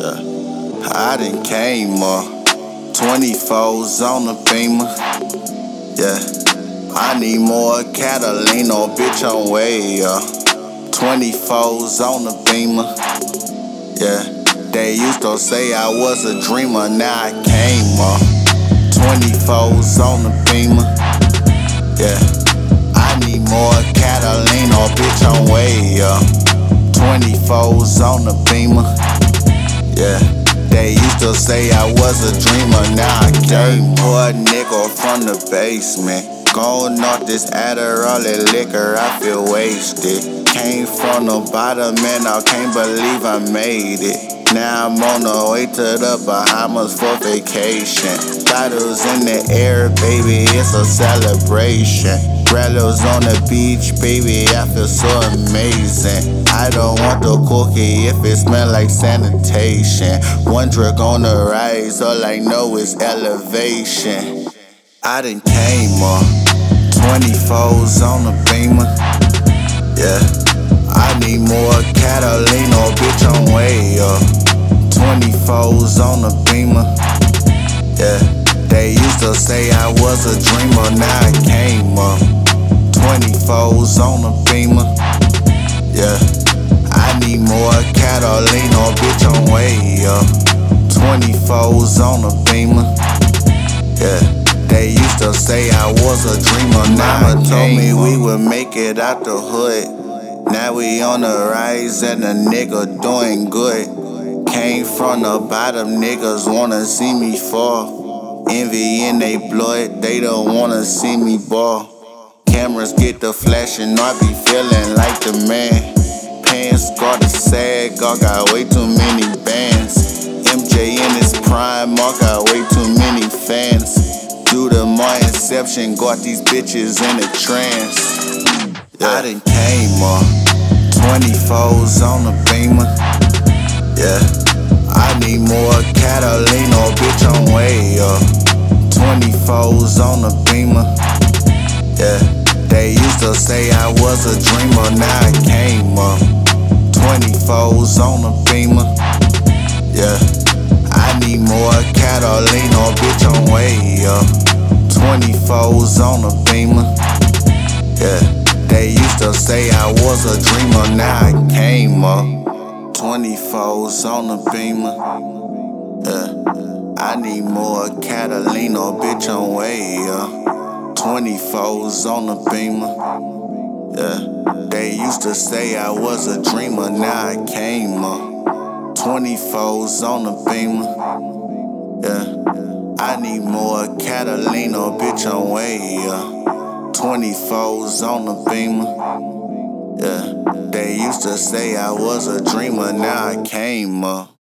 Yeah. I done came up. 24s on the beamer. Yeah. I need more Catalina, bitch, I'm way up. 24s on the beamer. Yeah. They used to say I was a dreamer, now I came up. 24s on the beamer. Yeah. I need more Catalina, bitch, I'm way up. 24s on the beamer. Yeah. They used to say I was a dreamer, now I came. Boy, nigga from the basement. Going off this Adderall and liquor, I feel wasted. Came from the bottom and I can't believe I made it. Now I'm on the way to the Bahamas for vacation. Bottles in the air, baby, it's a celebration. Rellos on the beach, baby, I feel so amazing. I don't want the cookie if it smell like sanitation. One drink on the rise, all I know is elevation. I done came up, 24s on the beamer. Yeah, more Catalina, bitch, I'm way up. 24s on the beamer. Yeah, they used to say I was a dreamer, now I came up. 24s on the beamer. Yeah, I need more Catalina, bitch, I'm way up. 24s on the beamer. Yeah, they used to say I was a dreamer. Mama told me we would make it out the hood. Now we on the rise and a nigga doing good. Came from the bottom, niggas wanna see me fall. Envy in they blood, they don't wanna see me ball. Cameras get the flashing, I be feeling like the man. Pants got the sag, I got way too many bands. MJ in his prime, I got way too many fans. Due to my inception, got these bitches in a trance. I done came up, 24s on the beamer. Yeah, I need more Catalina, bitch, I'm way up. 24s on the beamer. Yeah, they used to say I was a dreamer, now I came up. 24s on the beamer. Yeah, I need more Catalina, bitch, I'm way up. 24s on the beamer. Say I was a dreamer, now I came up. 24s on the beamer. Yeah, I need more Catalina, bitch, I'm way up. 24s on the beamer. Yeah, they used to say I was a dreamer, now I came up. 24s on the beamer. Yeah, I need more Catalina, bitch, I'm way up. 24s on the beamer. Yeah, they used to say I was a dreamer, now I came up.